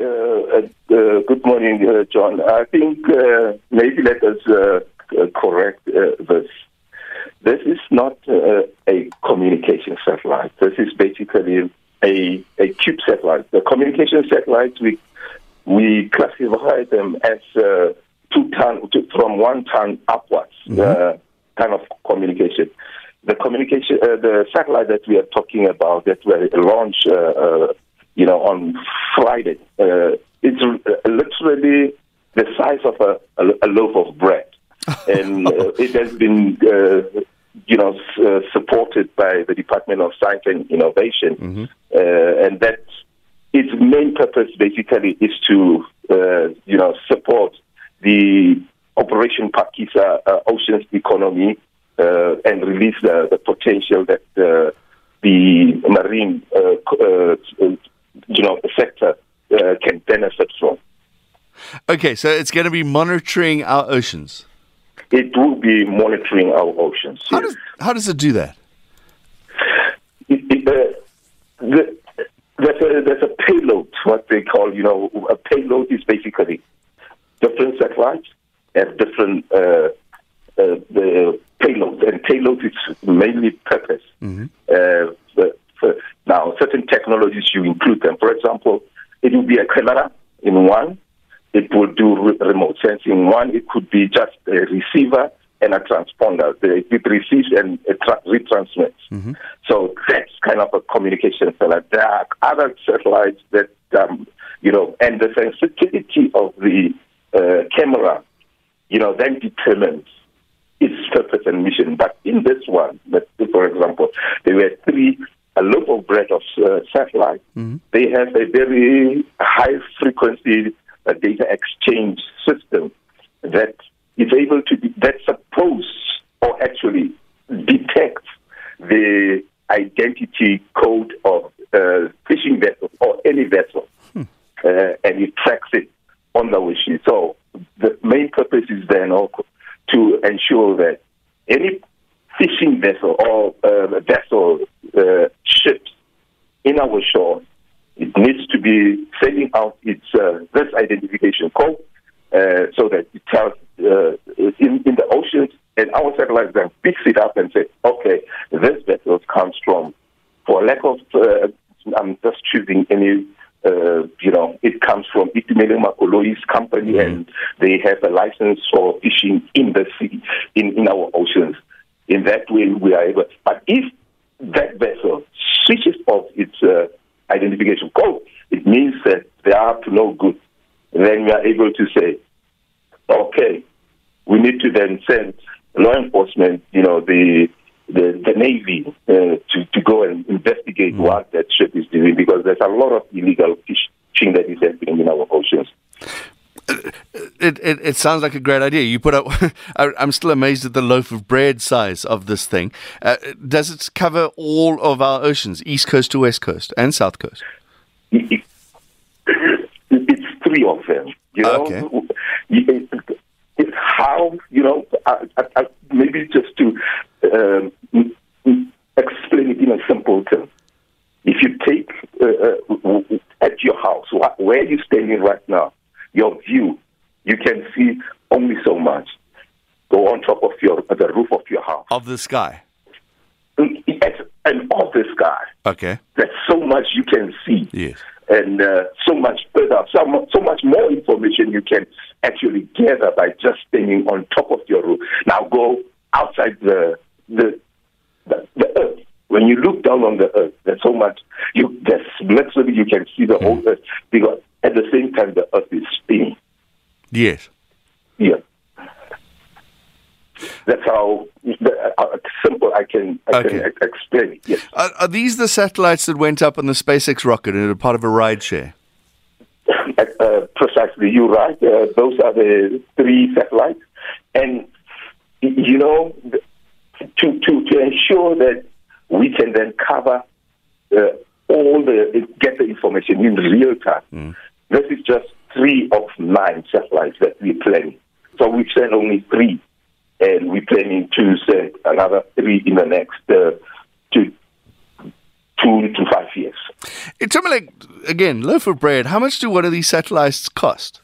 Uh, uh, good morning, uh, John. I think uh, maybe let us uh, uh, correct this. This is not a communication satellite. This is basically a, a cube satellite. The communication satellites, we, we classify them as two ton, from one ton upwards, mm-hmm. kind of communication. The communication, the satellite that we are talking about that were launched you know, on Friday. Uh, it's uh, literally the size of a, a, a loaf of bread. and uh, it has been, uh, you know, uh, supported by the Department of Science and Innovation. Mm-hmm. Uh, and that its main purpose basically is to, you know, support the Operation Phakisa Oceans Economy and release the, the potential that the marine you know, sector uh, can benefit from. Okay, so it's going to be monitoring our oceans. It will be monitoring our oceans. How, yes. does, how does it do that? It, it, uh, the, there's, a, there's a payload, what they call, you know, a payload is basically different satellites have different uh, uh, the payloads, and payload is mainly purpose. Mm-hmm. Uh, now, certain technologies, you include them. For example, it will be a camera in one. It will do re- remote sensing one. It could be just a receiver and a transponder. It receives and it tra- retransmits. Mm-hmm. So that's kind of a communication satellite. There are other satellites that, um, you know, and the sensitivity of the uh, camera, you know, then determines its purpose and mission. But in this one, for example, there were three a loaf of bread of uh, satellite. Mm-hmm. They have a very high frequency uh, data exchange system that is able to be, that suppose or actually detect the identity code of uh, fishing vessel or any vessel, hmm. uh, and it tracks it on the wish. So the main purpose is then also to ensure that any fishing vessel or uh, vessel uh, ships in our shore, needs to be sending out its uh, this identification code uh, so that it tells uh, in, in the oceans and our satellites then picks it up and says, okay, this vessel comes from, for lack of, uh, I'm just choosing any uh, you know, it comes from Itumeleng Makoloi's company, mm-hmm. and they have a license for fishing in the sea, in, in our oceans. In that way, we are able. But if that vessel switches off its uh, code, it means that they are up to no good. Then we are able to say, okay, we need to then send law enforcement, you know, the the, the Navy uh, to, to go and investigate mm-hmm. what that ship is doing because there's a lot of illegal fishing that is happening in our oceans it, it, it sounds like a great idea. You put up. I'm still amazed at the loaf of bread size of this thing. Uh, does it cover all of our oceans, east coast to west coast and south coast? It, it's three of them. You know, okay. it's how you know. I, I, maybe just to um, explain it in a simple term. If you take uh, uh, at your house, where are you standing right now? Your view, you can see only so much. Go on top of your the roof of your house. Of the sky. Yes, and of the sky. Okay. There's so much you can see. Yes. And uh, so much further, so, so much more information you can actually gather by just standing on top of your roof. Now go outside the the the, the earth. When you look down on the earth, there's so much. You there's literally you can see the mm. whole earth because at the same time, the earth is. Yes. Yeah. That's how uh, simple I can, I okay. can explain it. Yes. Are, are, these the satellites that went up on the SpaceX rocket and are part of a ride share? Uh, uh, precisely, you're right. Uh, those are the three satellites. And, you know, to, to, to ensure that we can then cover uh, all the, get the information in real time. Mm. This is just three of nine satellites that we're planning. So we've sent only three, and we're planning to send another three in the next uh, two, two to five years. Tell me, like, again, loaf of bread, how much do one of these satellites cost?